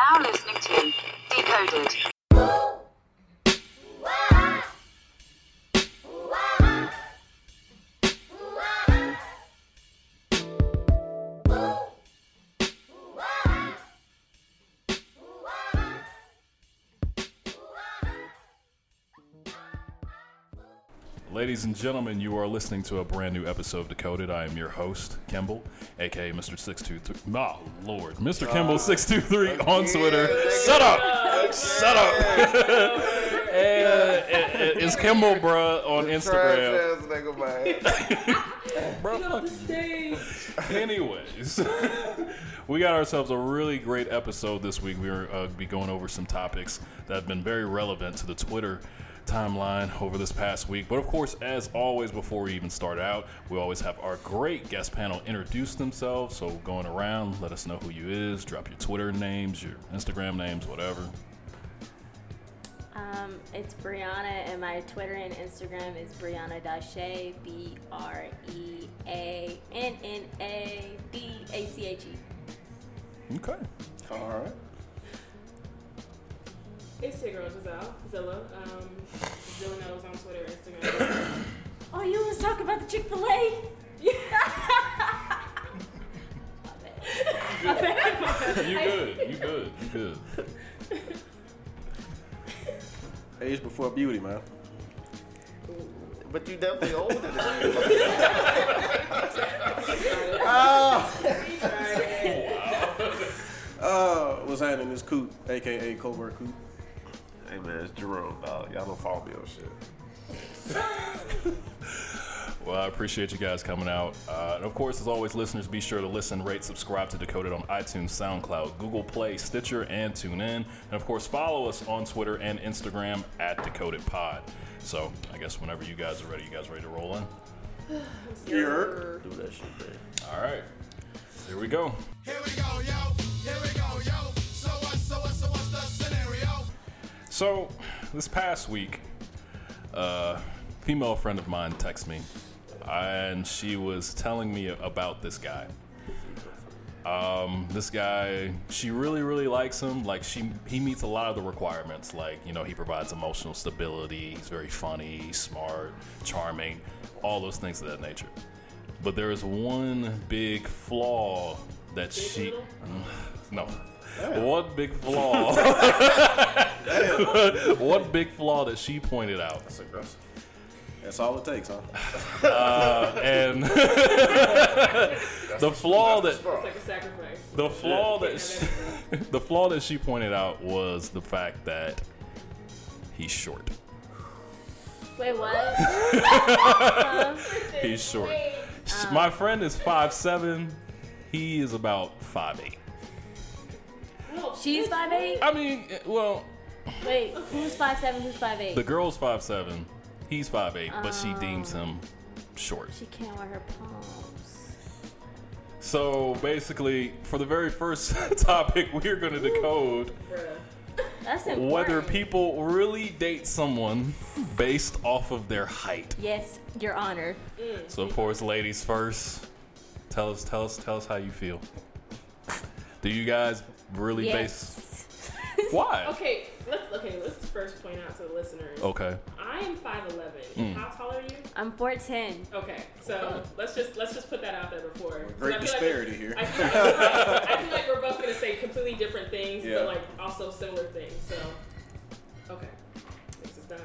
now listening to Decoded. Ladies and gentlemen, you are listening to a brand new episode of Decoded. I am your host, Kimball, aka Mr. 623. Oh, Lord. Mr. Kimball 623 on Twitter. Shut up! Shut up! and it- it's Kimball, bruh, on Instagram. Trash ass nigga, man. Bruh, fuck you. Anyways, we got ourselves a really great episode this week. We're uh, be going over some topics that have been very relevant to the Twitter timeline over this past week. But of course, as always, before we even start out, we always have our great guest panel introduce themselves. So going around, let us know who you is, drop your Twitter names, your Instagram names, whatever. Um, it's Breanna, and my Twitter and Instagram is Breanna Dache, B R E A N N A D A C H E. Okay. All right. It's your girl Giselle, Zilla. Um, Zilla knows on Twitter, Instagram. Oh, you was talking about the Chick Fil A? Yeah. You good. You good. You good. Age before beauty, man. But you definitely older than me. Uh, what's happening? This Coot, aka Covert Coot. Hey man, it's Jerome, dog. Y'all don't follow me on shit. Well, I appreciate you guys coming out. Uh, and of course, as always, listeners, be sure to listen, rate, subscribe to Decoded on iTunes, SoundCloud, Google Play, Stitcher, and TuneIn. And of course, follow us on Twitter and Instagram at Decoded Pod. So I guess whenever you guys are ready, you guys ready to roll in? Here. Do that shit, man. All right, here we go. Here we go, yo. Here we go, yo. So this past week, a female friend of mine texted me, and she was telling me about this guy. Um, this guy, she really, really likes him. Like she, he meets a lot of the requirements. Like you know, he provides emotional stability. He's very funny, smart, charming, all those things of that nature. But there is one big flaw that she, mm, no, one big flaw. one big flaw that she pointed out. That's aggressive. That's all it takes, huh? Uh, and the flaw that it's like a sacrifice. the flaw that she, the flaw that she pointed out was the fact that he's short. Wait, what? He's short. My um, friend is five seven. He is about five eight. She's five eight. I mean, eh, well, Wait, who's five seven? Who's five eight? the girl's five seven. He's five eight, but she oh. deems him short. She can't wear her pumps. So basically, for the very first topic, we're going to decode That's important. whether people really date someone based off of their height. Yes, Your Honor. So of course, ladies first. Tell us, tell us, tell us how you feel. Do you guys really Yes. base? Why? Okay, let's okay. Let's first point out to the listeners. Okay. I am five eleven. Mm. How tall are you? I'm four ten. Okay, so let's just let's just put that out there before. Great I feel like- disparity here. I feel, like, I feel like we're both gonna say completely different things, Yeah. but like also similar things. So, okay, this is dying,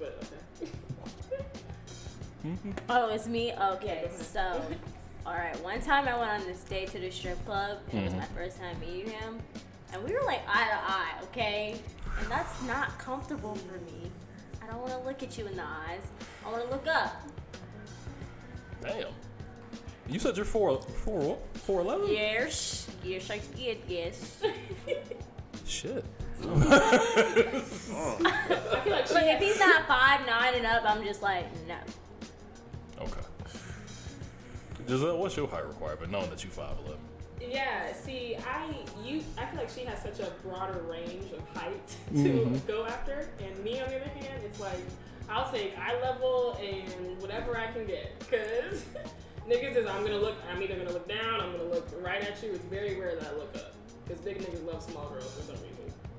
but okay. Oh, it's me. Okay, go so, all right. One time I went on this date to the strip club. It was my mm-hmm. first time meeting him, and we were like eye to eye. Okay, and that's not comfortable for me. I don't want to look at you in the eyes. I want to look up. Damn. You said you're four, four, four eleven. Yes, yes, I did. Yes. Shit. I feel like if he's not five nine and up, I'm just like no. Okay. Giselle, what's your height requirement? Knowing that you five eleven. Yeah, see, I you I feel like she has such a broader range of height to Mm-hmm. go after, and me on the other hand, it's like I'll take eye level and whatever I can get, cause niggas is I'm gonna look, I'm either gonna look down, I'm gonna look right at you. It's very rare that I look up. Because big niggas love small girls for some reason.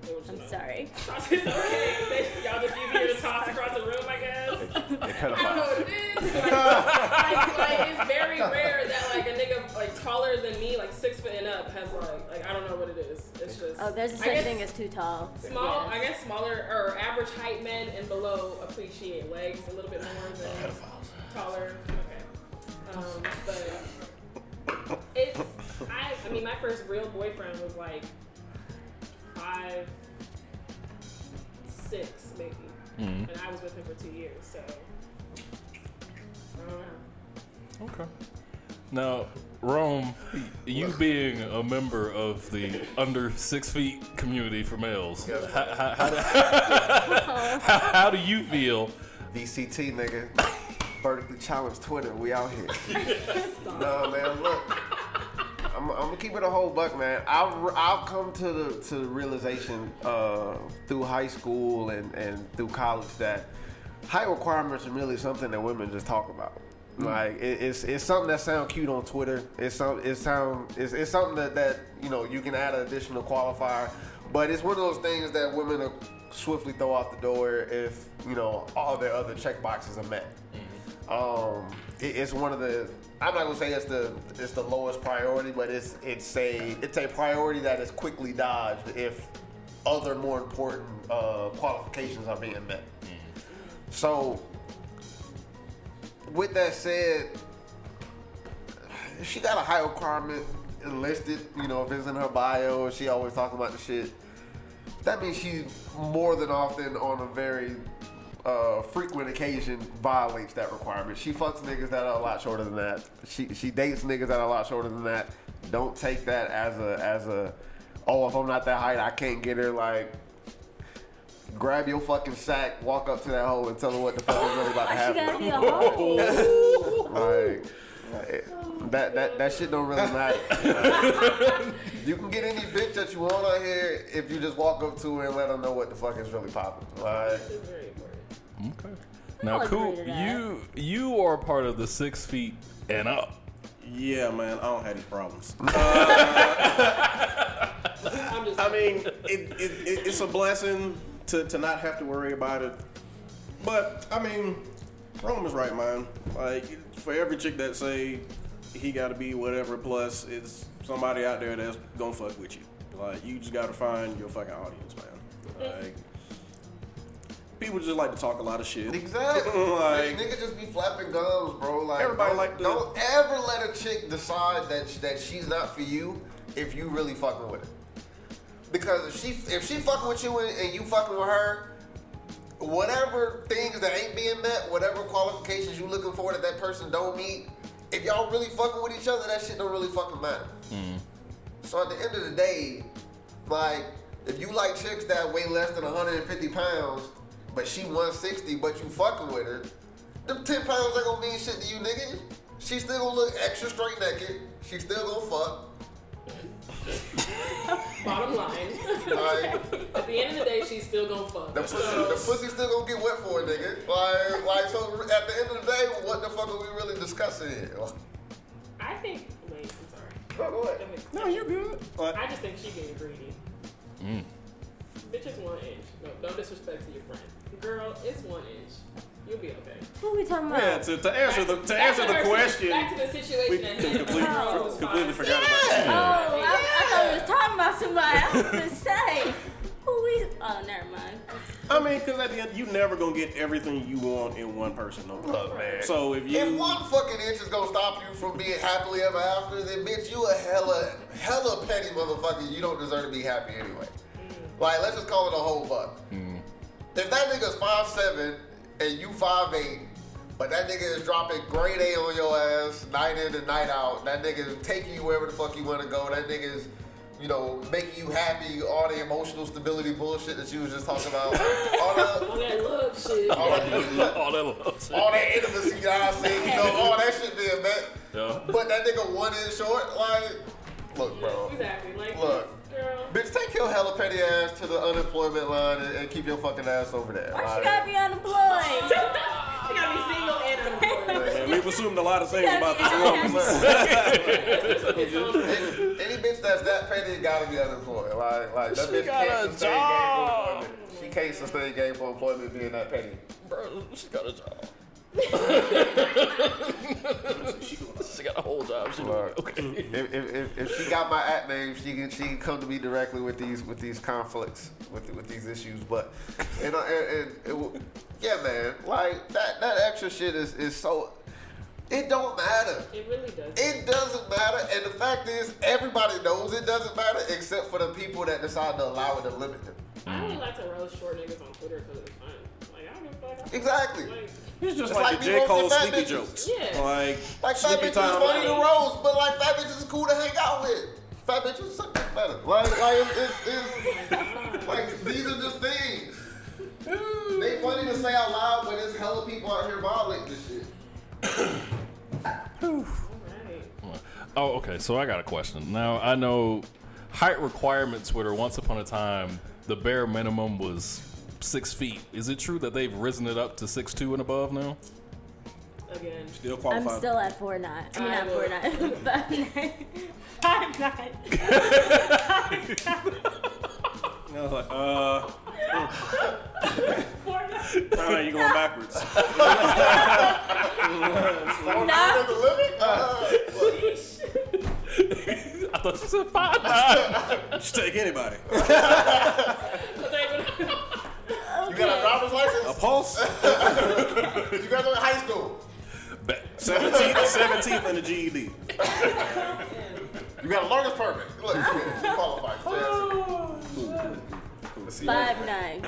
They were just I'm not- sorry. it's okay. Y'all just easier to toss across the room, I guess. They I don't know what it is. Like, like, like, it's very rare that like a nigga like taller than me, like six foot and up, has like like I don't know what it is. It's just Oh, there's a I such thing as too tall. small. Yeah. I guess smaller or average height men and below appreciate legs a little bit more than taller. Okay, um, but it's I. I mean, my first real boyfriend was like five, six maybe, Mhm. and I was with him for two years. So I don't know. Okay. Now, Rome, you being a member of the under six feet community for males, how, how, how, do, how, how do you feel? VCT nigga. Vertically challenged Twitter. We out here. no man, look. I'm, I'm gonna keep it a whole buck, man. I've I've come to the to the realization uh, through high school and, and through college that height requirements are really something that women just talk about. Like it, it's it's something that sound cute on Twitter. It's some it sound it's, it's something that, that you know you can add an additional qualifier, but it's one of those things that women are swiftly throw out the door if you know all their other check boxes are met. Um, it, it's one of the. I'm not gonna say it's the it's the lowest priority, but it's it's a it's a priority that is quickly dodged if other more important uh, qualifications are being met. So, with that said, if she got a high requirement enlisted, you know, if it's in her bio, she always talking about the shit. That means she's more than often on a very uh, frequent occasion violates that requirement. She fucks niggas that are a lot shorter than that. She she dates niggas that are a lot shorter than that. Don't take that as a as a oh if I'm not that height I can't get her like grab your fucking sack, walk up to that hole and tell her what the fuck is really about to Why she gotta happen. be a hoe? Like like, that that that shit don't really matter. you can get any bitch that you want out here if you just walk up to her and let her know what the fuck is really popping. Like Okay. Now, I'll cool. agree to that. You you are part of the six feet and up. Yeah, man, I don't have any problems. I'm. I mean, it, it, it, it's a blessing to, to not have to worry about it. But I mean, Rome is right, man. Like for every chick that say he got to be whatever plus, it's somebody out there that's gonna fuck with you. Like you just gotta find your fucking audience, man. Like people just like to talk a lot of shit. Exactly. like Nigga just be flapping gums, bro. Like Everybody don't, like to- don't ever let a chick decide that that she's not for you if you really fucking with her. Because if she if she fucking with you and, and you fucking with her, whatever things that ain't being met, whatever qualifications you looking for that that person don't meet, if y'all really fucking with each other, that shit don't really fucking matter. Mm. So at the end of the day, like if you like chicks that weigh less than 150 pounds, but she 160, but you fucking with her, them 10 pounds ain't gonna mean shit to you, nigga. She still gonna look extra straight naked. She still gonna fuck. Bottom line. Like At the end of the day, she's still gonna fuck. the pussy, So- the pussy still gonna get wet for a nigga. Like, like so at the end of the day, what the fuck are we really discussing here? I think. Wait, I'm sorry. Go, go ahead. No, you're good. Like, I just think she being greedy. Mm. Bitch, it's one inch. No, no disrespect to your friend. Girl, it's one inch. You'll be okay. Who we talking about? yeah, to, to answer the to Back answer the question, Back to the situation we completely, hand. The girl was completely fine. forgot about that. Oh, I, I thought we was talking about somebody. I was gonna say, who we? Oh, never mind. I mean, because at the end, you never gonna get everything you want in one person, no. Oh, Look, man. So if you If one fucking inch is gonna stop you from being happily ever after, then bitch, you a hella, hella petty motherfucker. You don't deserve to be happy anyway. Mm. Like, let's just call it a whole buck. Mm. If that nigga's five seven and you five eight, but that nigga is dropping grade A on your ass night in and night out, that nigga is taking you wherever the fuck you want to go, that nigga is, you know, making you happy, all the emotional stability bullshit that you was just talking about, all the, All that love shit. all that, All that love. all that intimacy that I see, you know, all that shit being met. Yeah. But that nigga one inch short, like, look, bro. Exactly. Like, Look. girl. Bitch, take your hella petty ass to the unemployment line and, and keep your fucking ass over there. Why like- she gotta be unemployed? You gotta be single and unemployed. Man, we've assumed a lot of things about this woman. any, any bitch that's that petty gotta be unemployed. Like, like that She bitch got can't a sustain job. gainful employment. She can't sustain gainful employment being that petty. Bro, she got a job. she got a whole job. She Look, okay. if, if, if, if she got my at name, she can she can come to me directly with these with these conflicts with with these issues. But and, and, and it, will- yeah, man, like that that extra shit is is so. It don't matter. It really does. It doesn't matter, and the fact is, everybody knows it doesn't matter, except for the people that decide to allow it to limit them. I only like to roast short niggas on Twitter because it's Exactly. Like, It's just It's like, like the we J. Cole fat sleepy bitches. jokes. Yeah. Like, Like fat bitches is time. funny to roast, but like fat bitches is cool to hang out with. Fat bitches suck better. Like, like it's, it's, it's like these are just things. They funny to say out loud, but there's hella people out here violating this shit. alright. Oh, okay. So I got a question. Now I know height requirement Twitter. Once upon a time, the bare minimum was six feet. Is it true that they've risen it up to six two and above now? Again. Still qualified. I'm still at four nine. I mean, I not four will- nine. Five nine. Five nine. I was like, uh, Four nine. all right, you going backwards. There's a limit? Uh, I thought you said five nine. Just take anybody. But they you got a driver's license? A pulse. you graduated high school? 17th, 17th in the E GED. You got a learner's permit? Look, you qualified. Yes. Let's see. Five nine.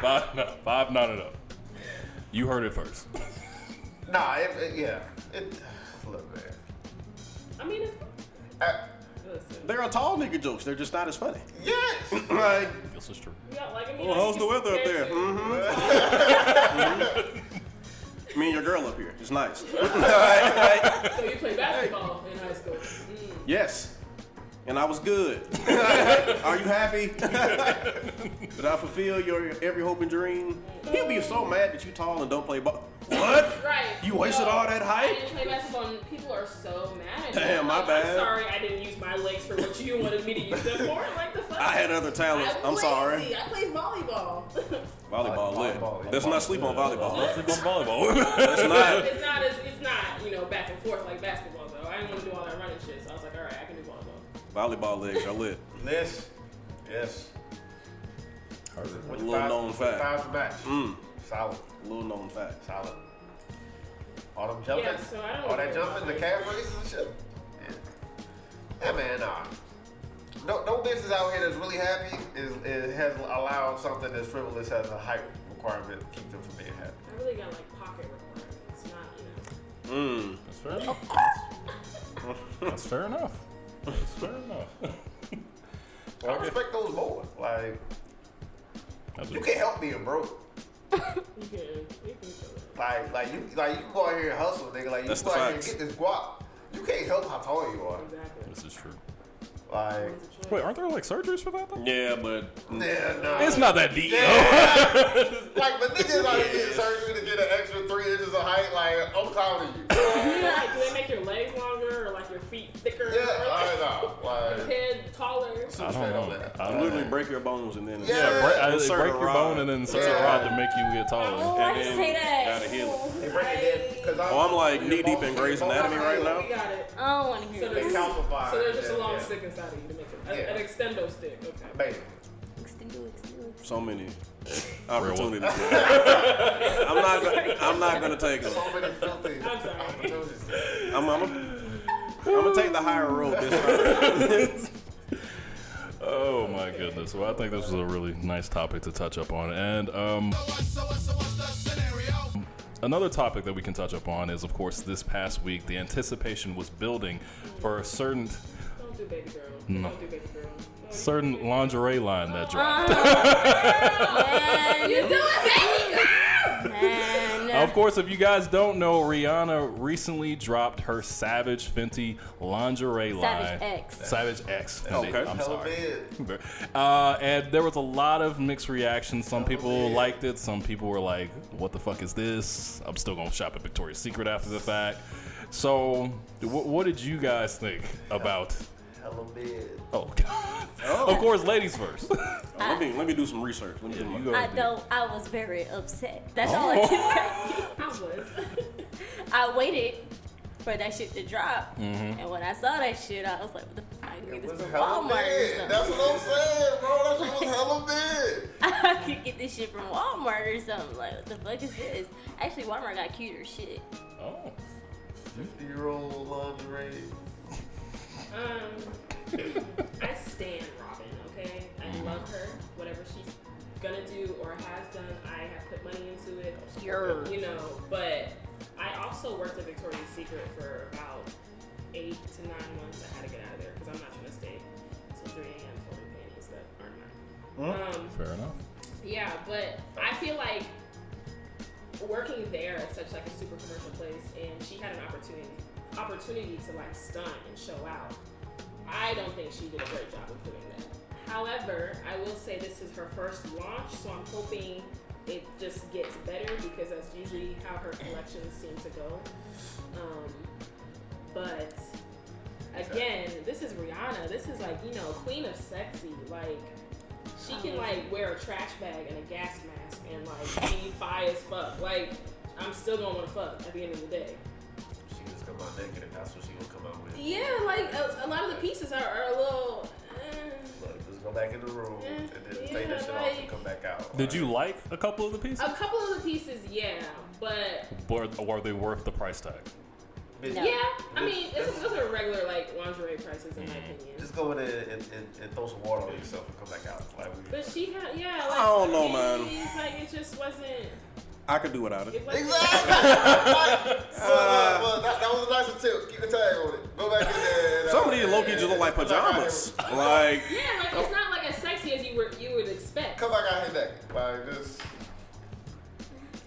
Five, no, five nine and up. You heard it first. Nah, it, it, yeah. It, look, man. I mean, it's, Uh, listen. They're a tall nigga jokes. They're just not as funny. yes. Like, This is true. You got like I mean, well, like, how's the weather up there? compared hmm Me and your girl up here. It's nice. to- So you play basketball in high school? Mm. Yes. And I was good. Are you happy? Did I fulfill your every hope and dream? He'll be so mad that you tall and don't play ball. What? Right. You wasted all that height? I didn't play basketball, and people are so mad. at me. Damn, my Like, bad. I'm sorry, I didn't use my legs for what you wanted me to use them for. Like the fuck. I had other talents. I'm I'm sorry. I played volleyball. Volleyball lit. Volleyball. Let's not sleep on volleyball. Let's sleep on volleyball. Let's not. it's not as it's not you know back and forth like basketball volleyball. Volleyball legs are lit. This. Yes. Little known fact. Times a match. Mm. Solid. Little known fact. Solid. All them jumping. Yeah, so I don't all that jumping, the it. calf races and shit. Yeah. Yeah, man, nah. No, no business out here that's really happy is, is has allowed something as frivolous as a height requirement to keep them from being happy. I really got like pocket requirements, not you know. Mm. That's fair enough. That's fair enough. That's fair enough. I respect those more. Like, you can't help being broke. You can you can show that. Like, like you, like you go out here and hustle, nigga. Like you That's go the out here and facts. get this guap. You can't help how tall you are. Exactly. This is true. Like, It's a choice. Wait, aren't there like surgeries for that? Though? Yeah, but yeah, no. It's not that deep. Yeah, Like, but niggas out here getting surgery to get an extra three inches of height. Like, I'm calling you. like, do they make your legs longer or like your feet thicker? Yeah, or I like know. your Like, head taller? I don't know. that. I you literally know. break your bones and then Yeah. Yeah, break, I, Insert break a your rod. bone and then insert Yeah. a rod to make you get Oh, taller. why And you then say that? gotta heal it. Oh, I'm like knee-deep in Grey's Anatomy right now. We got it. I don't want to hear So They this. there's, calcify. so there's just a Yeah, long yeah. stick inside of you to make it. A, Yeah. An extendo stick. Okay. Baby. Extendo, extendo. So many opportunities. I'm not. Gonna, I'm not gonna take them. So many filthy I'm sorry. opportunities. I'm. I'm, I'm gonna take the higher road this time. Oh my goodness. Well, I think this was a really nice topic to touch up on. And um, So what, so what's the scenario? Another topic that we can touch upon is, of course, this past week, the anticipation was building for a certain Don't do baby girl. No. Don't do baby girl. Don't certain lingerie line that dropped. Man, you do it, baby. Man. Of course, if you guys don't know, Rihanna recently dropped her Savage Fenty lingerie line. Savage X. Savage X. Fenty. Okay. I'm sorry. Uh, and there was a lot of mixed reactions. Some people liked it. Some people were like, "What the fuck is this?" I'm still gonna shop at Victoria's Secret after the fact. So, wh- what did you guys think about hella mid. Oh, of course, ladies first. Oh, let me let me do some research. Let me do you my, go I don't. I was very upset. That's all I can say. I was. I waited for that shit to drop, and when I saw that shit, I was like, "What the fuck? I can get this was from hella Walmart or mid. That's what I'm saying, bro. That shit was hella mid. I could get this shit from Walmart or something. Like, what the fuck is this? Actually, Walmart got cuter shit. Oh, 50 year old lingerie. Um, I stand Robyn. Okay, I love her. Whatever she's gonna do or has done, I have put money into it. Yer. You know, but I also worked at Victoria's Secret for about eight to nine months. I had to get out of there because I'm not trying to stay till 3 a.m. folding panties that aren't mine. Um, fair enough. yeah, but I feel like working there at such like a super commercial place, and she had an opportunity opportunity to like stunt and show out. I don't think she did a great job of doing that. However, I will say this is her first launch, so I'm hoping it just gets better because that's usually how her collections seem to go. Um, but again, this is Rihanna. This is like you know queen of sexy. Like she can like wear a trash bag and a gas mask and like be fire as fuck. Like I'm still gonna want to fuck at the end of the day. She just come out naked and that's what she gonna come with. Yeah, like a, a lot of the pieces are, are a little. eh. Like, just go back in the room and then take that shit off and come back out. Did you like a couple of the pieces? A couple of the pieces, yeah, but Were, were they worth the price tag? No. yeah, I mean, it's, those are regular like lingerie prices in my opinion. Just go in there and, and, and throw some water on yourself and come back out. Like, But she had, yeah, like I don't know, man. It's like it just wasn't. I could do without it. It Exactly. so, uh, well, that, that was a nice tip. Keep the tag on it. Go back in there. Some of these low key just look like come back out pajamas. Like Yeah, like it's not like as sexy as you were you would expect. Come back out here naked. Like, just.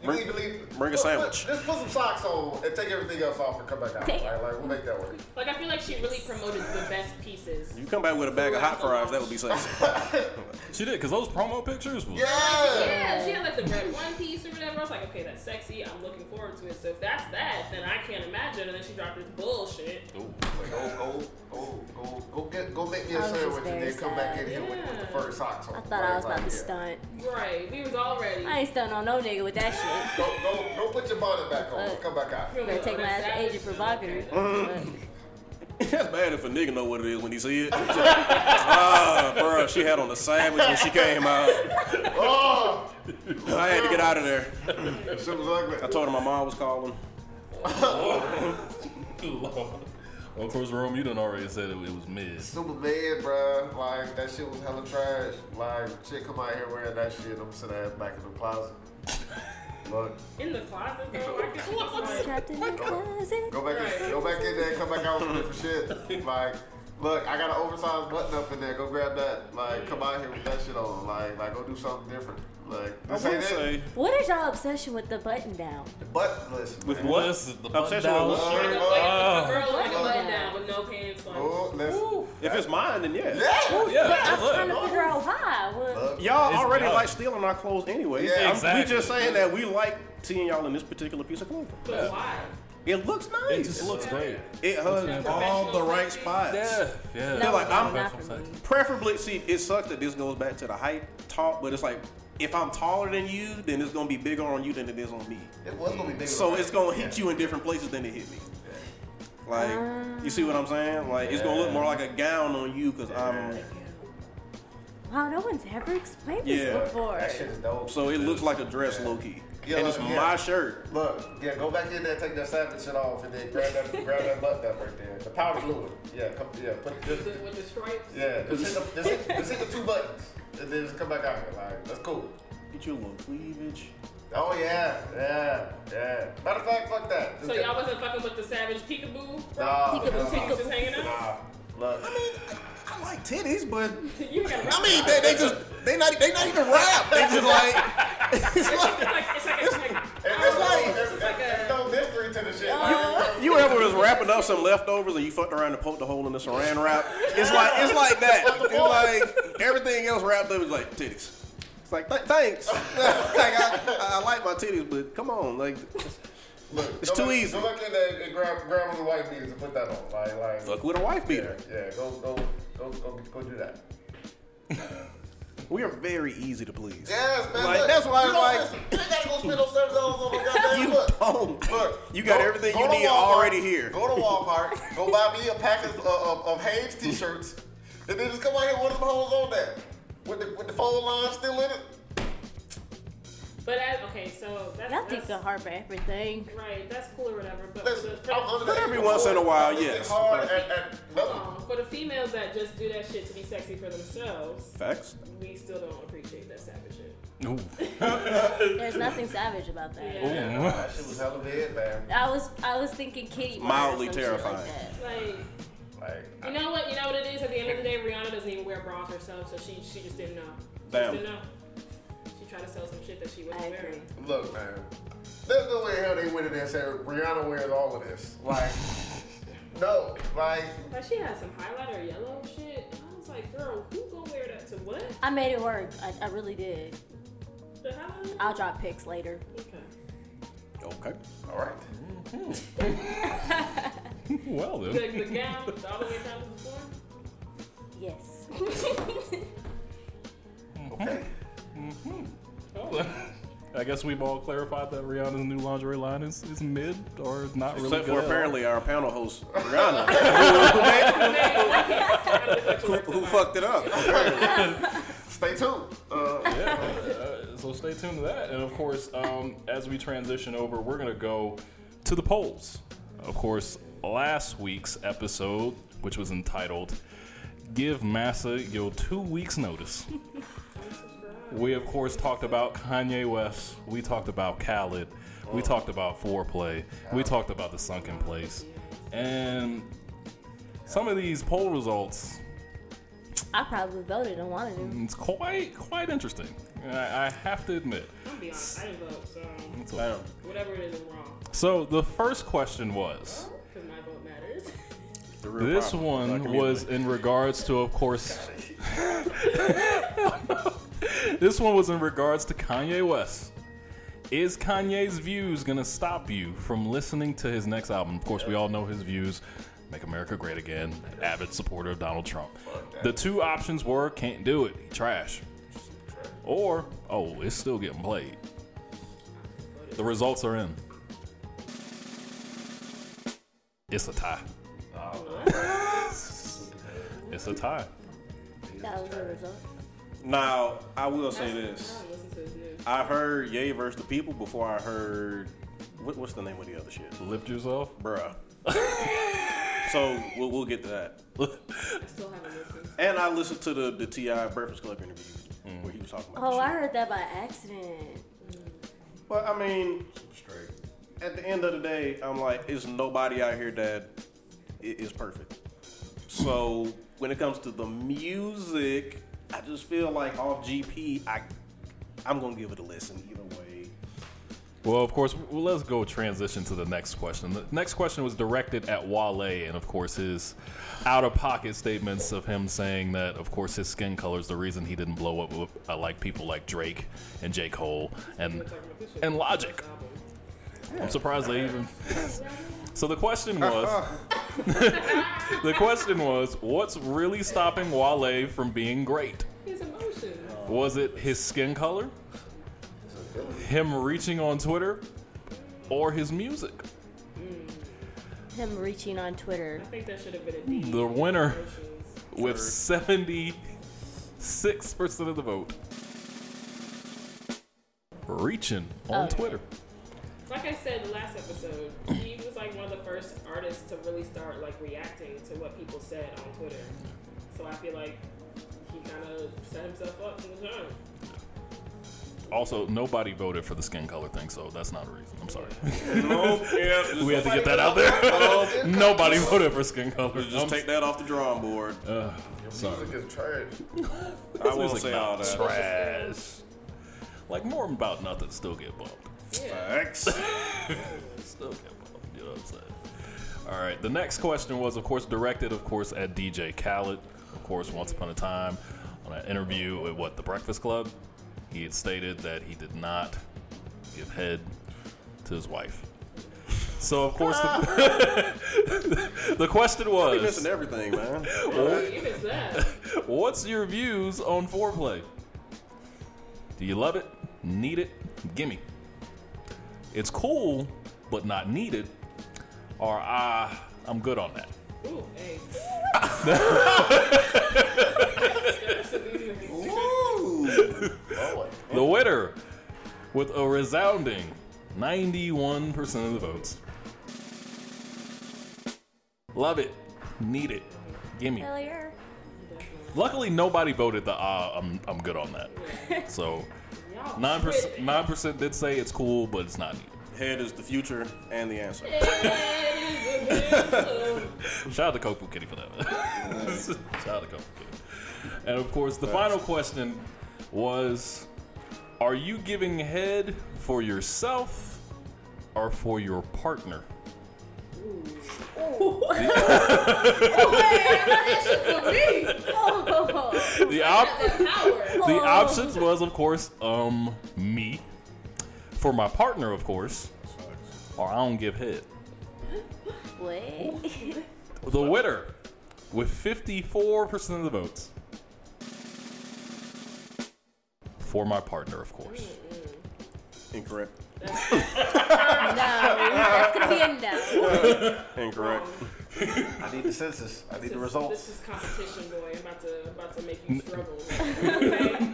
You Bring- need to leave. bring a put- sandwich. Just put some socks on and take everything else off and come back out. Damn. Like, like, we'll make that work. Like I feel like she really promoted the best pieces. you come back with a bag of hot fries, that would be sexy. She did, because those promo pictures was. Yeah. Yeah, she had like the red one piece or whatever. I was like, okay, that's sexy. I'm looking forward to it. So if that's that, then I can't imagine. And then she dropped this bullshit. Ooh. Like, go, go, go, go, go get, go make me a I was just sandwich and very then come back in sad. here with, with the Yeah. fur socks on. I thought I was Like, about to yeah. stunt. Right. We was already. I ain't stunting on no nigga with that shit. Go, go, go put your bonnet back on. Uh, Come back out. You're gonna take my ass to Agent Provocateur. That's bad if a nigga know what it is when he see it. Ah, bro, she had on the sandwich when she came out. Oh, I had to get out of there. shit was ugly. I told her my mom was calling. Well, of course, Rome, you done already said it, it was mid. Super bad, bruh. Like, that shit was hella trash. Like, chick come out here wearing that shit. I'm sitting ass back in the closet. Look, In the closet though. I guess like, Trapped in the closet. go back in, go back in there and come back out with some different shit. Like, look, I got an oversized button up in there. Go grab that. Like, come out here with that shit on. Like, like go do something different. Like, this would ain't it. say What is y'all obsession with the button down? But listen, with man. what? This the button Obsession down with what? like, shirt. a, like a girl like a button down with no pants on. Oh, listen. If it's mine, then yeah. Yeah. Oh, yeah. I'm look. trying to figure out why. What? Y'all It's already done. like stealing our clothes anyway. Yeah, I'm- exactly. We just saying that we like seeing y'all in this particular piece of clothing. But why? It looks It nice. just looks great. It has all the right spots. Yeah, yeah. Feel like I'm- not for me. Preferably, see, it sucks that this goes back to the height talk, but it's like if I'm taller than you, then it's gonna be bigger on you than it is on me. it was gonna be bigger. So than it's gonna hit you in different places than it hit me. Like, you see what I'm saying? Like, it's gonna look more like a gown on you because I'm. Wow, no one's ever explained this Yeah. before. That shit is dope. So it looks like a dress, low key, Yeah, and it's like, my shirt. Look, yeah, go back in there, take that savage shit off, and then grab that, grab that button up right there. The powder fluid. Yeah, come, yeah, put just, With the, with the stripes. yeah, just hit, the, just, hit, just hit the two buttons, and then just come back out here. Like, that's cool. Get you a little cleavage. Oh yeah, yeah, yeah. Matter of fact, fuck that. So y'all wasn't fucking with the savage peekaboo? Nah, Peekaboo, nah, Titties just hanging out? Nah, look. I mean, I like titties, but You I mean, they, they just they not they not even rap. They just like it's It's like like it's like it's like wrapping up some leftovers and you fucked around and poked a hole in the saran wrap. It's like it's like that. It's like everything else wrapped up is like titties. It's like th- thanks. like I, I like my titties, but come on, like Look, It's too easy. Go look in there and grab grab one of the white beaters and put that on. Like, like, Fuck with a wife yeah, beater. yeah. Go, go, go, go, go do that. We are very easy to please. Yes, man. Like, look, that's why you I'm like- listen. you gotta go spend no seven dollars on no goddamn You look. don't. Look, You got go- everything go you need Walmart, already here. Go to Walmart, go buy me a package of, of, of Hanes t-shirts, and then just come out here with one of them hoes on there with the with the phone line still in it. But as, okay, so that's, Y'all think that's the hard for everything. right. That's cool or whatever. But Listen, for the, I'm for the, that. every once in a while, yes. hard at, at nothing. um, for the females that just do that shit to be sexy for themselves, Facts. we still don't appreciate that savage shit. Ooh. There's nothing savage about that. Yeah. That shit was hella bad, man. I was I was thinking kitty. bar or Mildly some shit terrifying. Like that. Like, Like, you know what? You know what it is. At the end of the day, Rihanna doesn't even wear bras herself, so she she just didn't know. She Damn. just didn't know. She to sell some shit that she wasn't I wearing. agree. look, man. There's no way in hell they went in there and said Rihanna wears all of this. Like, no, like. Like she had some highlighter yellow shit. I was like, girl, who gonna wear that to what? I made it work. I, I really did. The highlighter? I'll drop pics later. Okay. Okay. All right. Mm-hmm. Well The, then. the gown, the all the way down to the floor. Yes. Okay. Well, then. I guess we've all clarified that Rihanna's new lingerie line is, is mid or is not really Except good for apparently our panel host, Rihanna, who, who fucked it up. Stay tuned. Uh, yeah. Uh, so stay tuned to that. And of course, um, as we transition over, we're going to go to the polls. Of course, last week's episode, which was entitled Give Massa Your Two Weeks Notice. We, of course, talked about Kanye West. We talked about Khaled. We talked about foreplay. We talked about the sunken place. And some of these poll results I probably voted and wanted to. Mm, it's quite quite interesting. I, I have to admit. I'll be honest, I didn't vote, so It's a- whatever it is, I'm wrong. So the first question was oh, Because my vote matters. This problem one was in regards to, of course. this one was in regards to Kanye West. Is Kanye's views gonna stop you from listening to his next album? Of course, we all know his views. Make America Great Again. Avid supporter of Donald Trump. The two options were can't do it, trash. Or, oh, it's still getting played. The results are in. It's a tie. Oh, it's a tie. That was the result. Now, I will say this. don't listen to his news. I heard Ye versus the People before I heard. What, what's the name of the other shit? Lift yourself. Bruh. so we'll, we'll get to that. I still haven't listened. And I listened to the, the T.I. Breakfast Club interviews where he was talking about Oh, I heard that by accident. But I mean, straight. at the end of the day, I'm like, there's nobody out here that is perfect. So when it comes to the music, I just feel like off GP, I I'm gonna give it a listen either way. Well, of course, well, let's go transition to the next question. The next question was directed at Wale, and of course, his out of pocket statements of him saying that, of course, his skin color is the reason he didn't blow up with, uh, like people like Drake and J. Cole and and Logic. I'm surprised they even. So the question was, the question was, what's really stopping Wale from being great? His emotions. Was it his skin color? Him reaching on Twitter? Or his music? Mm. Him reaching on Twitter. I think that should have been a D. The winner with 76% of the vote. Reaching on Okay. Twitter. Like I said last episode, he was like one of the first artists to really start like reacting to what people said on Twitter. So I feel like he kind of set himself up from the jump. Also, nobody voted for the skin color thing, so that's not a reason. I'm sorry. Nope, yeah, we had to get that out there. nobody voted for skin color. Just I'm- take that off the drawing board. uh, sorry. Music is trash. I won't say all that. Trash. Like more about nothing still get bumped. Facts. Still get bumped. You know what I'm saying? All right. The next question was, of course, directed, of course, at DJ Khaled. Of course, once upon a time, on an interview at what the Breakfast Club, he had stated that he did not give head to his wife. So of course the, the question You was, missing everything, man. You missed that. what's your views on foreplay? Do you love it? Need it? Gimme. It's cool, but not needed. Or ah, I'm good on that. Ooh, hey. The winner, with a resounding 91% of the votes. Love it. Need it. Gimme. Hell yeah. Luckily, nobody voted the ah, I'm, I'm good on that. So, 9%, 9% did say it's cool, but it's not needed. Head is the future and the answer. Shout out to Kofu Kitty for that. Shout out to Kofu Kitty. And of course, the final question was Are you giving head for yourself or for your partner? Oh, The, op- the options was, of course, um, me. For my partner, of course, or I don't give head. what? The winner, with 54% of the votes. For my partner, of course. Incorrect. no, that's gonna be a no. Incorrect. I need the census. I need This the is- results. This is competition, boy. I'm about to about to make you struggle. Okay?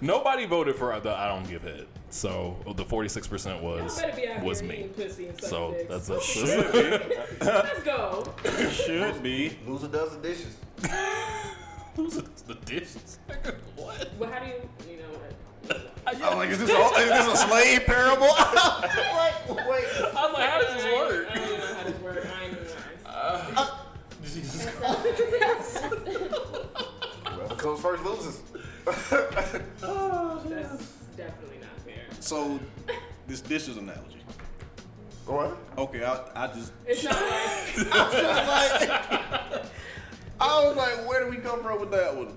Nobody voted for the I don't give head. So the 46% was be was me. eating pussy and sucking So dicks. that's that's, Should be. Let's go. Should be. Loser does the dishes. Who's the dishes? What? Well, how do you, you know what? I'm like is this, a, is this a slave parable? Wait, wait. I'm like, how does this work? I don't know how this works. I ain't even nice. Uh, Jesus Whoever comes first loses. That's definitely not fair. so, this dishes analogy. What? Okay, I, I just It's not like I was like, where do we come from with that one?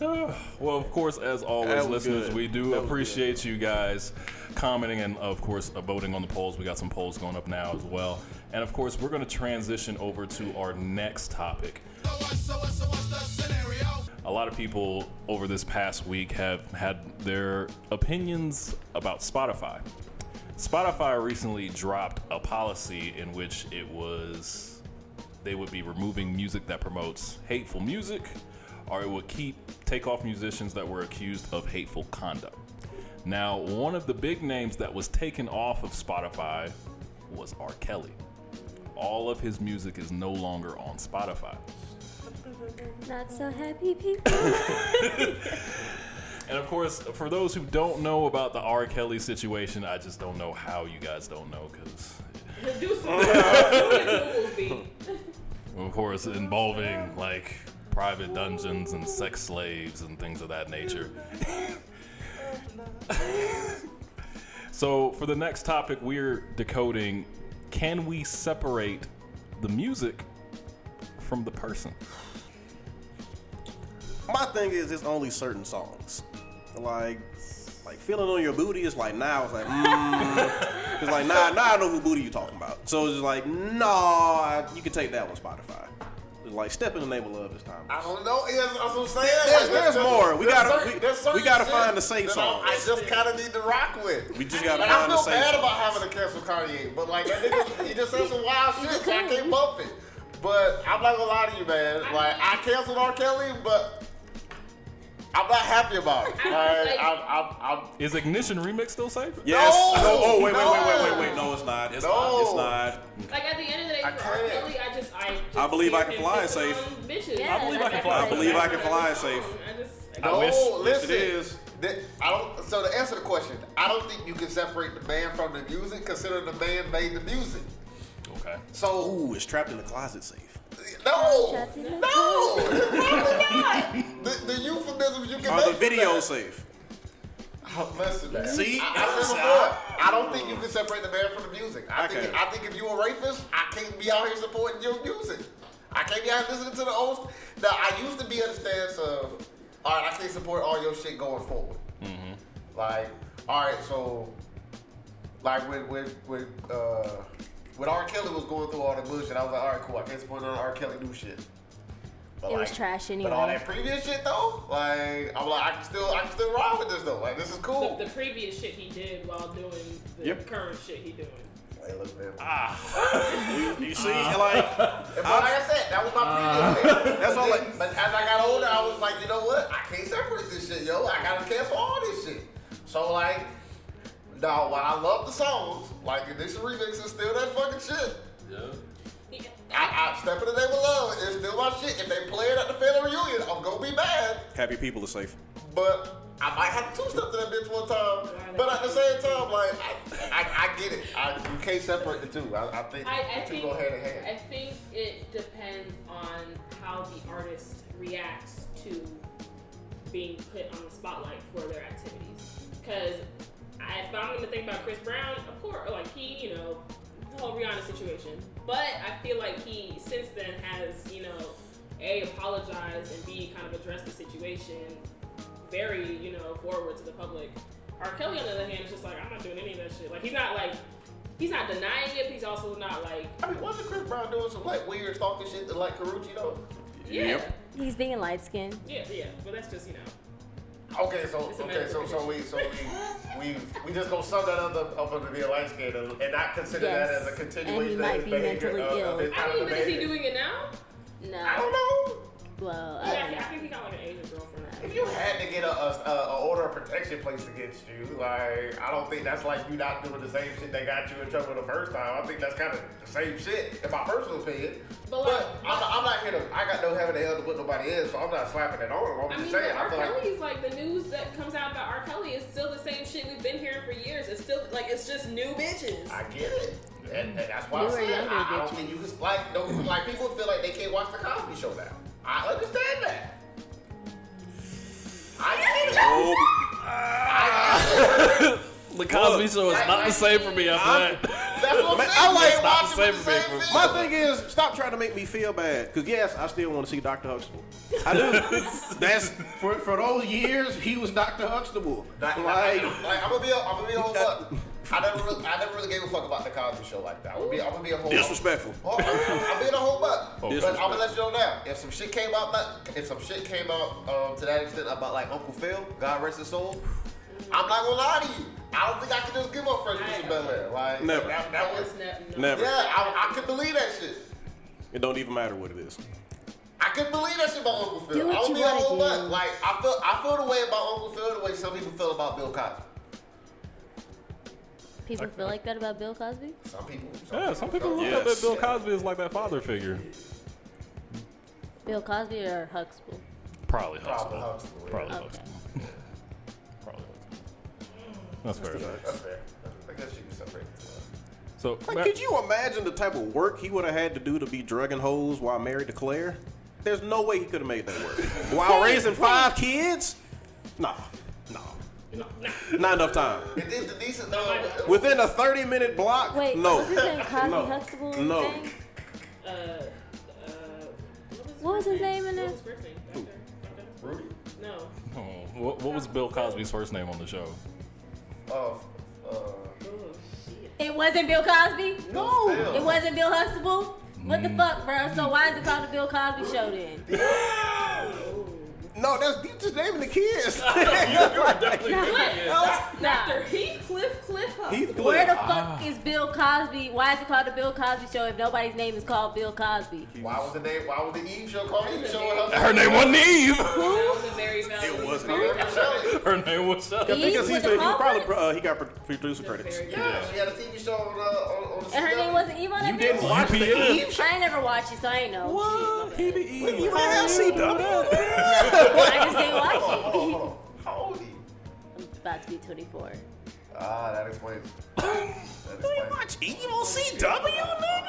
Well, of course, as always, listeners, good. we do That was appreciate you guys commenting and, of course, voting on the polls. We got some polls going up now as well. And, of course, we're going to transition over to our next topic. So what, so what, so what's the scenario? A lot of people over this past week have had their opinions about Spotify. Spotify recently dropped a policy in which it was they would be removing music that promotes hateful music or it would keep take off musicians that were accused of hateful conduct. Now, one of the big names that was taken off of Spotify was R. Kelly. All of his music is no longer on Spotify. Not so happy people. And of course, for those who don't know about the R. Kelly situation, I just don't know how you guys don't know because, do some oh, do the Googles be. of course, involving like private dungeons and sex slaves and things of that nature. so, for the next topic, we're decoding can we separate the music from the person? My thing is, it's only certain songs. Like, like feeling on your booty is like now. It's like, mm. it's like now, now I know who booty you talking about. So it's just like, no, I- you can take that one, Spotify. It's like, step in the name of love this time. I don't know. Yeah, that's what I'm saying. There's- there's more. We there's gotta- certain- we- we gotta find the safe that I- songs. I just kind of need to rock with. We just gotta Like, I find the feel safe bad songs. about having to cancel Kanye, but like that nigga, he just said some wild shit, so I can't bump it. But I'm not gonna lie to you, man. Like I canceled R. Kelly, but I'm not happy about it. Like, I'm, I'm, I'm, Is Ignition Remix still safe? Yes. No! No. Oh, wait, wait, wait, wait, No! wait, wait. No, it's not. It's No! not. It's not. Like at the end of the day, I for R. can't. Kelly, I just I. Just I believe I hear can him fly pissing safe. on Bitches. Yeah, I believe I can that's fly. I right. believe I can fly safe. I just. no, wish- listen. Yes, it is. That- I don't. So to answer the question, I don't think you can separate the band from the music, considering the band made the music. Okay. So Ooh, it's trapped in the closet safe. no, Trapped in the no, it's probably not. The, the you can Are the for video that. safe? Oh, Listen, man. See? I, I said before, I don't think you can separate the band from the music. I think I think if you a rapist, I can't be out here supporting your music. I can't be out here listening to the old. Now I used to be in the stance of, all right, I can't support all your shit going forward. Mm-hmm. Like, all right, so Like with when when uh when R. Kelly was going through all the bullshit, I was like, all right, cool. I can't support none of R. Kelly new shit. But It was trash But all anyway. that previous shit though, like I'm like I can still I can still ride with this though. Like this is cool. The, the previous shit he did while doing the Yep. current shit he doing. Hey, look, man. Ah. You, you see, ah. like But like I said, that was my ah. previous thing. That's all, But like- But as I got older, I was like, you know what? I can't separate this shit, yo. I gotta cancel all this shit. So like, now while I love the songs, like Ignition remix is still that fucking shit. Yeah. I, I step in the name of love. It's still my shit. If they play it at the family reunion, I'm gonna be mad. happy people are safe. But I might have to two step to that bitch one time. But at the same time, like I, I, I get it. I, you can't separate the two. I, I think I, I the two think go hand in hand. I think it depends on how the artist reacts to being put on the spotlight for their activities. Because if I'm going to think about Chris Brown, of course, like he, you know, the whole Rihanna situation. But I feel like he since then has, you know, a apologized and b kind of addressed the situation very, you know, forward to the public. R. Kelly, on the other hand, is just like, I'm not doing any of that shit. Like, he's not like, he's not denying it, but he's also not like, I mean, wasn't Chris Brown doing some like weird stalking shit to like Karrueche though? yeah, Yep. He's being light skinned. yeah, yeah. But that's just, you know, Okay, so It's okay, so so we so we we we just gonna sum that up, up under the light skin and, and not consider Yes. that as a continuation And he continuation might of his be behavior mentally uh, of, ill. of his I mean, but is he doing it now? No. I don't know. Well, Yeah, I, I, think- I he got like an Asian girlfriend. If you had to get a, a, a, a order of protection placed against you, like I don't think that's like you not doing the same shit that got you in trouble the first time. I think that's kind of the same shit, in my personal opinion. But, But, like, I'm, not, I'm not here to. I got no heaven to hell to put nobody in, so I'm not slapping it on him. I'm I just mean, saying. but I R. feel like Kelly's like the news that comes out about R. Kelly is still the same shit we've been hearing for years. It's still like it's just new bitches. I get it. And, and that's why Newer, I said younger I, I don't think you can like no, like people feel like they can't watch the Cosby Show now. I understand that. I get it. I The Cosby Show is like- not the same for me after I'm- that. That's what I'm Man, saying. I like- You Not the same for me. My thing is, stop trying to make me feel bad. Cause yes, I still want to see Dr. Huxtable. I do. That's for for those years he was Dr. Huxtable. Like, Like, like, I'm gonna be a, I'm gonna be a whole fuck. I never really, I never really gave a fuck about the Cosby Show like that. I'm gonna be, I'm gonna be a whole disrespectful. Oh, I'm, I'm being a whole buck. Oh, but I'm gonna let you know now. If some shit came out, that, if some shit came out um, to that extent about like Uncle Phil, God rest his soul, I'm not gonna lie to you. I don't think I can just give up Fresh Prince of Bel Air. Like Never. That, that was, That's Never. yeah, I, I could believe that shit. It don't even matter what it is. I couldn't believe that shit about Uncle Phil. Do what I you don't be a wanna whole do. Like I feel, I feel the way about Uncle Phil the way some people feel about Bill Cosby. People feel like that about Bill Cosby. Some people. Yeah, some people look Yes. at that Bill Cosby as like that father figure. Bill Cosby or Huxtable? Probably Probably Huxtable. Huxtable. Probably Okay. Huxtable. Probably Huxtable. That's fair. That's fair. I guess you can separate the two. So, Like, Matt- could you imagine the type of work he would have had to do to be drugging hoes while married to Claire? There's no way he could have made that work. While raising five kids? Nah, nah, No, nah. not enough time. And then the decent no, Within a 30 minute block? Wait, no. was his name Cosby No. Huxtable? No. Thing? Uh, uh, What was his name in What it? was his first name? Dr. Dr. Rudy. No. oh, what, what was Bill Cosby's first name on the show? Oh, uh, Oh shit. It wasn't Bill Cosby. no. It wasn't Bill Huxtable. What Mm. the fuck, bro? So why is it called the Bill Cosby Show then? No, that's you just naming the kids. You're Dr. Heathcliff Cliff Heathcliff. Where the fuck is Bill Cosby? Why is it called the Bill Cosby Show if nobody's name is called Bill Cosby? Why was the name? Why was the Eve show called Eve show? Her name wasn't Eve. That was a very. It wasn't. very Eve? Her name was Shelly. Eve because he's with the, the he probably uh, he got producer credits. Very Yeah, she had a TV show on, uh, on, on the show. And her name wasn't Eve on You didn't bitch? watch the UPN. Eve show? I never watched it, so I ain't know. What? He Shit, be my Eve. You ain't CW. Bad. I just didn't watch Hold on, it. hold on. How old are you? I'm about to be 24. Ah, that explains. that You explains. watch Eve CW, nigga?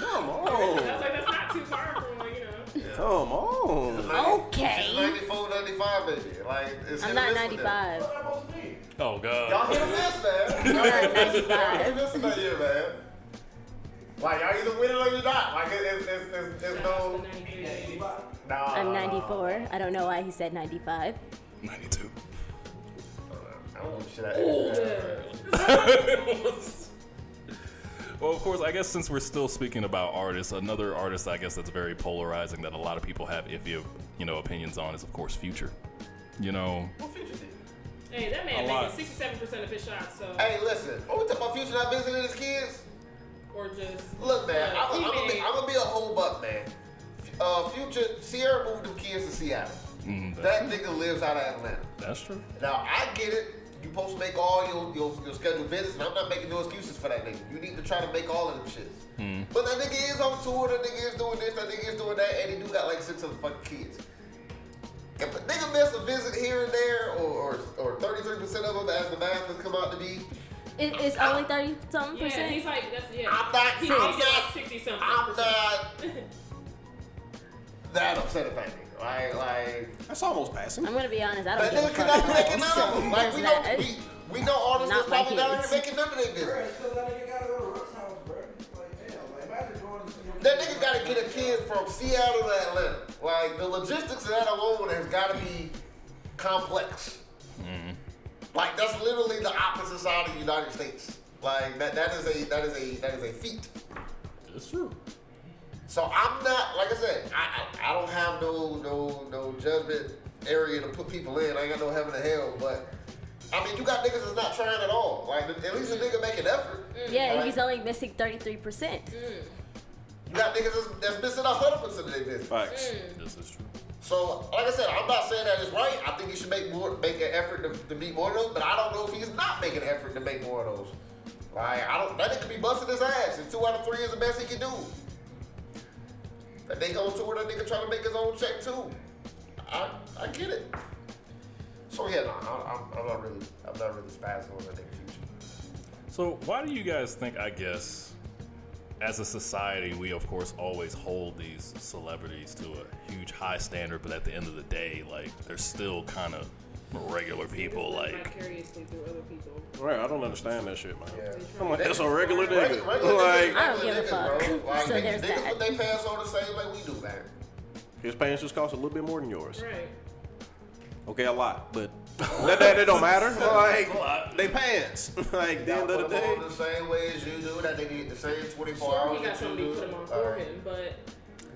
Come on. was like, that's not too far from like, you know. Come on. Okay. She's 94, 95, baby. Like, it's I'm or not miss with them. 95. What am I supposed to be? Oh God. Y'all God. hit a miss, man. I'm not Y'all hit 95. or miss in that year, man. Like, y'all either win it or you're not. Like, it, it's, it's, it's, it's no. That's the 93 baby. Nah. I'm 94. I don't know why he said 95. Ninety-two. I don't give shit. I, Well, of course, I guess since we're still speaking about artists, another artist I guess that's very polarizing that a lot of people have iffy, you know, opinions on is of course Future. You know, What Future did? Hey, that A man lot. making 67% of his shots, so. Hey, listen. What we talking about Future not visiting his kids? Or just. Look, man, I'm, he I'm, gonna be, made- I'm gonna be a whole buck, man. Uh, Future, Ciara moved them kids to Seattle. mm, That nigga lives out of Atlanta. that's true. Now I get it. You supposed to make all your, your your scheduled visits, and I'm not making no excuses for that nigga. You need to try to make all of them shits. But that nigga is on tour. That nigga is doing this. That nigga is doing that, and he do got like six other fucking kids. If a nigga miss a visit here and there, or or or 33 percent of them, as the math has come out to be, It, it's only thirty something Yeah, percent. he's like, that's, yeah. I'm not- He's I'm like not- 60 something. I'm percent. not that upset about me. Like like That's almost passing. I'm gonna be honest. I don't give nigga a cannot fuck. be making none. Like we know that. we, we know artists Not that's my probably down here kids. making none of their visits. Bruh, it's 'cause that nigga gotta go to Rook's house, bruh. Like, damn, imagine going to see your That nigga gotta get a kid from Seattle to Atlanta. Like the logistics of that alone has gotta be complex. Mm-hmm. Like that's literally the opposite side of the United States. Like that that is a that is a that is a feat. It's true. So I'm not like I said, I I, I don't have no no no judgment area to put people in. I ain't got no heaven or hell, but I mean you got niggas that's not trying at all. Like at least a mm. nigga make an effort. Mm. Yeah, Like, he's only missing thirty three percent. Mm. You got niggas that's, that's missing hundred percent of their business. Facts. This is true. So, like I said, I'm not saying that it's right. I think he should make more, make an effort to, to meet more of those. But I don't know if he's not making an effort to make more of those. Like, I don't. That nigga could be busting his ass, and two out of three is the best he can do. That nigga on tour, that nigga trying to make his own check too. I I get it. So yeah, no, I, I'm, I'm not really, I'm not really spazzing on that nigga future. So, why do you guys think, I guess, as a society, we of course always hold these celebrities to a huge high standard, but at the end of the day, like, they're still kind of regular people. Like, vicariously through other people. Right, I don't understand that shit, man. Yeah. I'm like, that's a regular Regular- nigga. regular niggas- Like, I don't give a fuck. bro. Like, So niggas, there's niggas that. put their pants on the same like we do, man. his pants just cost a little bit more than yours. Right. Okay, a lot, but that, that, that don't matter. Like, they pants. Like, at the Y'all end of the them day. on the same way as you do. That they get the same 24 Sure, hours. he got that you somebody do. put him on All for right. him, but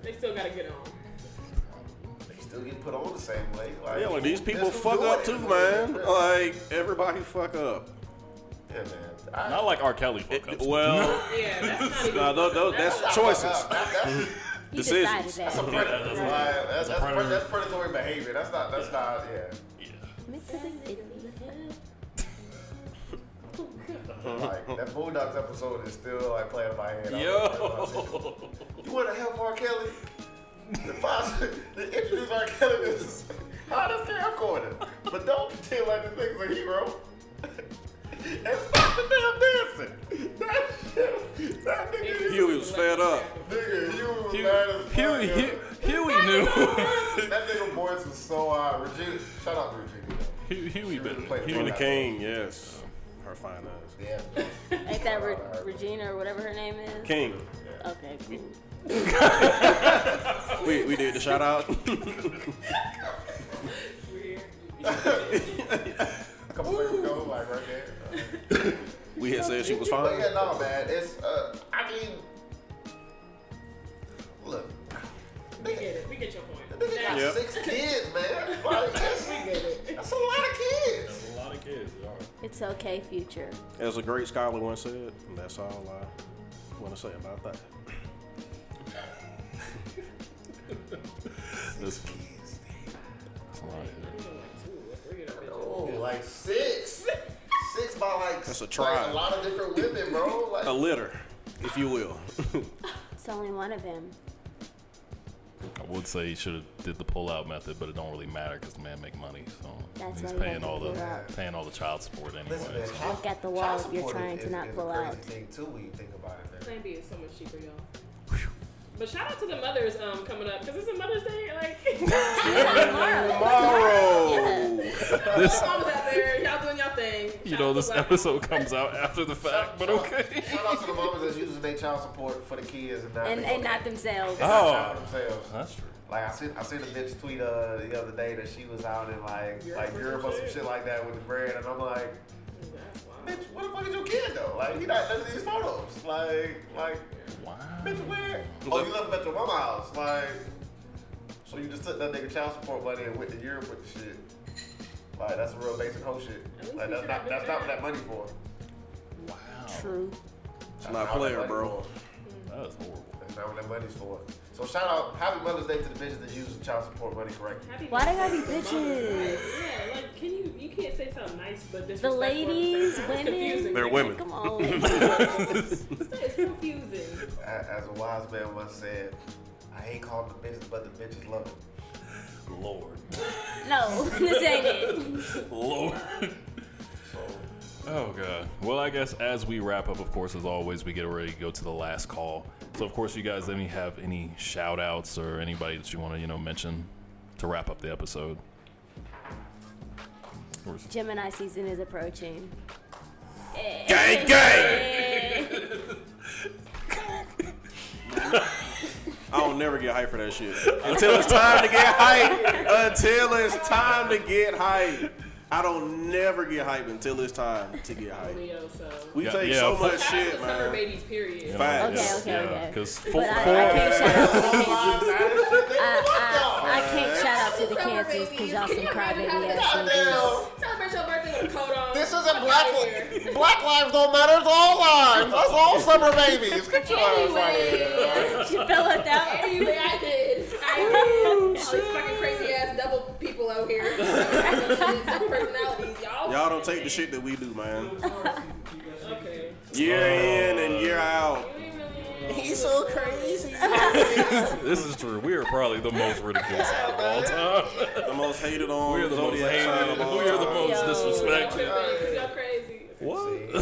they still gotta get on. They still get put on the same way. Like, Yeah, like these people fuck doing up it. too, man. Like everybody fuck up. Yeah, man. I, not like R. Kelly fuck ups. Well, Yeah, that's not even. nah, tho- tho- that's choices. That- that's, He Decisions. decided that's a that. predator. that's Like, a- that's, that's, predator. that's predatory behavior. That's not. That's not. Yeah. Yeah. Like that Boondocks episode is still like playing in my head. Yo. You want to help R. Kelly? The five, the introduce R. Kelly is how does camcorder, but don't pretend like the thing's a hero. and stop the damn dancing. That shit, that nigga, Huey was fed up. nigga, Huey was Huey, mad as fuck. Huey. Huey, Huey knew. That nigga voice was so uh, Regina. Shout out to Regina. Huey, Huey been. Played Huey the fuck out King, yes. Her fine ass. Yeah. Ain't that Re- Regina or whatever her name is? King. Okay, cool. We, we did the shout out. Weird. A couple weeks ago, like right there. we had said she was But fine. yeah, no, man. It's uh, I mean, look, We get it. We get your point. the nigga got Yep. six kids, man. Like that's, We get it. that's a lot of kids. That's a lot of kids. It's okay, future. As a great scholar once said, and that's all I want to say about that. This, that's a lot of kids. Like two or three of them bitches. Oh, like six, six by like That's a like a lot of different women, bro. Like A litter, if you will. It's only one of them. I would say he should have did the pull-out method, but it don't really matter because the man make money, so That's he's why you paying have to all the pull out. paying all the child support anyway. listen, man, so- child- Look at the wall if you're support trying is- to not is pull a crazy out. thing too when you think about it, man. Plan B is so much cheaper, y'all. But shout out to the mothers um coming up because it's a Mother's Day. Like, Tomorrow. Yeah. This, moms out there, y'all doing y'all thing. you know, this episode moms. comes out after the fact, but okay. Shout out to the mamas that's using their child support for the kids and not And, and not themselves. Oh, for themselves. that's true. Like I seen, I seen a bitch tweet uh, the other day that she was out in like Europe like or Europe some or some shit? shit like that with the bread, and I'm like, That's wild. bitch, what the fuck is your kid though? Like he not none of these photos. Like like Wow. bitch, where? Oh, you left him at your mama house. Like so you just took that nigga child support money and went to Europe with the shit. Like that's a real basic hoe shit. Like that's not have that's not what that money for. Wow. True. It's That's not what player, bro. That is horrible. That's not what that money's for. So shout out, happy Mother's Day to the bitches that use child support money correctly. Happy Why they gotta be Mother's Day to mother, bitches? Yeah, like can you you can't say something nice but The disrespectful. the ladies, time. Women. confusing. They're women. Come on. It's confusing. As a wise man once said, I hate calling the bitches, but the bitches love it. Lord. no, this ain't it. Lord. Oh god. Well, I guess as we wrap up, of course, as always, we get ready to go to the last call. So, of course, you guys, any have any shout outs or anybody that you want to, you know, mention to wrap up the episode? Gemini season is approaching. Gang, gang! I don't never get hyped for that shit. Until it's time to get hyped. Until it's time to get hyped. I don't never get hyped until it's time to get hyped. Leo, so We Yeah, take yeah, so much Shout out to shit, summer man. babies, period. Facts. Okay, okay, okay. Because But four, I, I four, can't shout out to the Oh. I, I, I I, can't shout out to the Summer cancers because y'all babies. some Can you imagine crybaby having ass that niggas. Celebrate your birthday with a coat on. This isn't black outta li- Black lives don't matter. It's all lives. That's all summer babies. Get your ass out of here. Anyway, She fell left out. anyway, I did. I did. All fucking crazy ass double people out here. Personalities, y'all. Y'all don't take the shit that we do, man. Okay. Year uh, in and year out. He's so crazy. this is true. We are probably the most ridiculous of all time. The most hated on. We are the most zodiac sign hated. of all We are the most Yo. disrespected. Y'all crazy. What?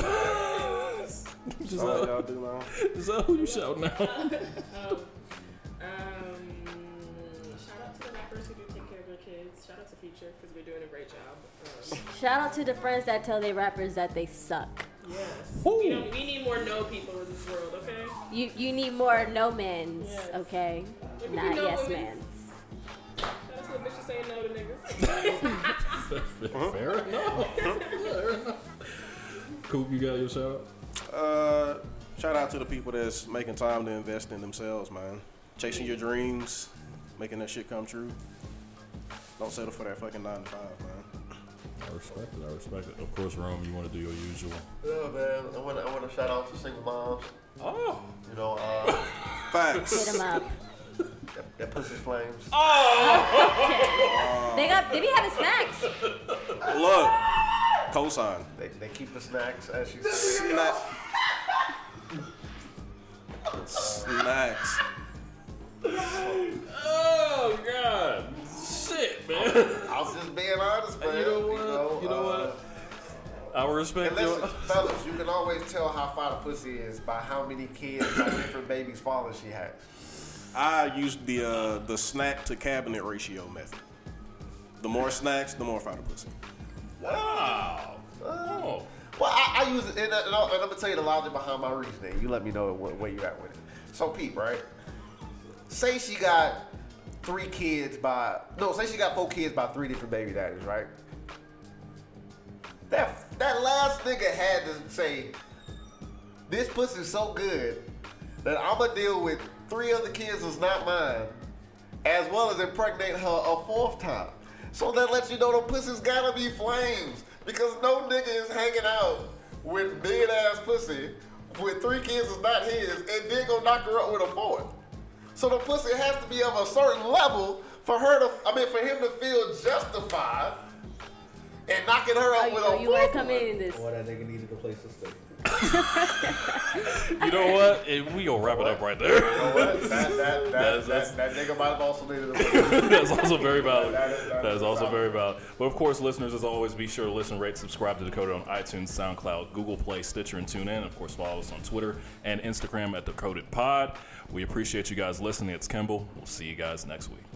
That's all y'all do now. Is that who you shouting out? Shout out to the friends that tell their rappers that they suck. yes. We, don't, we need more no people in this world, okay? You you need more no men's, Yes. okay? Maybe Not no yes women. men's. Shout out to the bitches saying no to niggas. Fair enough. Fair enough. Coop, you got your shout out? Uh, shout out to the people that's making time to invest in themselves, man. Chasing your dreams, making that shit come true. Don't settle for that fucking nine to five, man. I respect it. I respect it. Of course, Rome, you want to do your usual. Yeah, man. I want to I want to shout out to single moms. Oh. You know, uh, Facts. Hit them up. that, that pussy flames. Oh. they got they be having snacks. Look, cosign. They, they keep the snacks, as she said. Snack. Snacks. Oh God. Shit, man. I was just being honest, man. You know what? You know uh, what? I respect And your. listen, fellas, you can always tell how far the pussy is by how many kids, by different babies fathers she has. I used the uh, the snack to cabinet ratio method. The more snacks, the more fighter pussy. Wow. Oh. Well, I, I use it, and, uh, and, I'll- and I'm gonna tell you the logic behind my reasoning. You let me know where, where you at with it. So, Pete, right? Say she got three kids by no, say she got four kids by three different baby daddies, right? That that last nigga had to say, "This pussy's so good that I'm gonna deal with three other kids that's not mine, as well as impregnate her a fourth time." So that lets you know the pussy's gotta be flames because no nigga is hanging out with big ass pussy with three kids that's not his and then go knock her up with a fourth. So the pussy has to be of a certain level for her to, I mean, for him to feel justified and knocking her Oh, up you, with oh, a you want to come in in this? Boy, that nigga needed a place to stay. You know what? We gonna wrap it up right there. You know what? That, that, that, That's- that, that, nigga might have also needed a pussy. That's also very valid. That is- that That is is also valid. very valid. But of course, listeners, as always, be sure to listen, rate, subscribe to Decoded on iTunes, SoundCloud, Google Play, Stitcher, and TuneIn. Of course, follow us on Twitter and Instagram at Decoded Pod. We appreciate you guys listening. It's Kimball. We'll see you guys next week.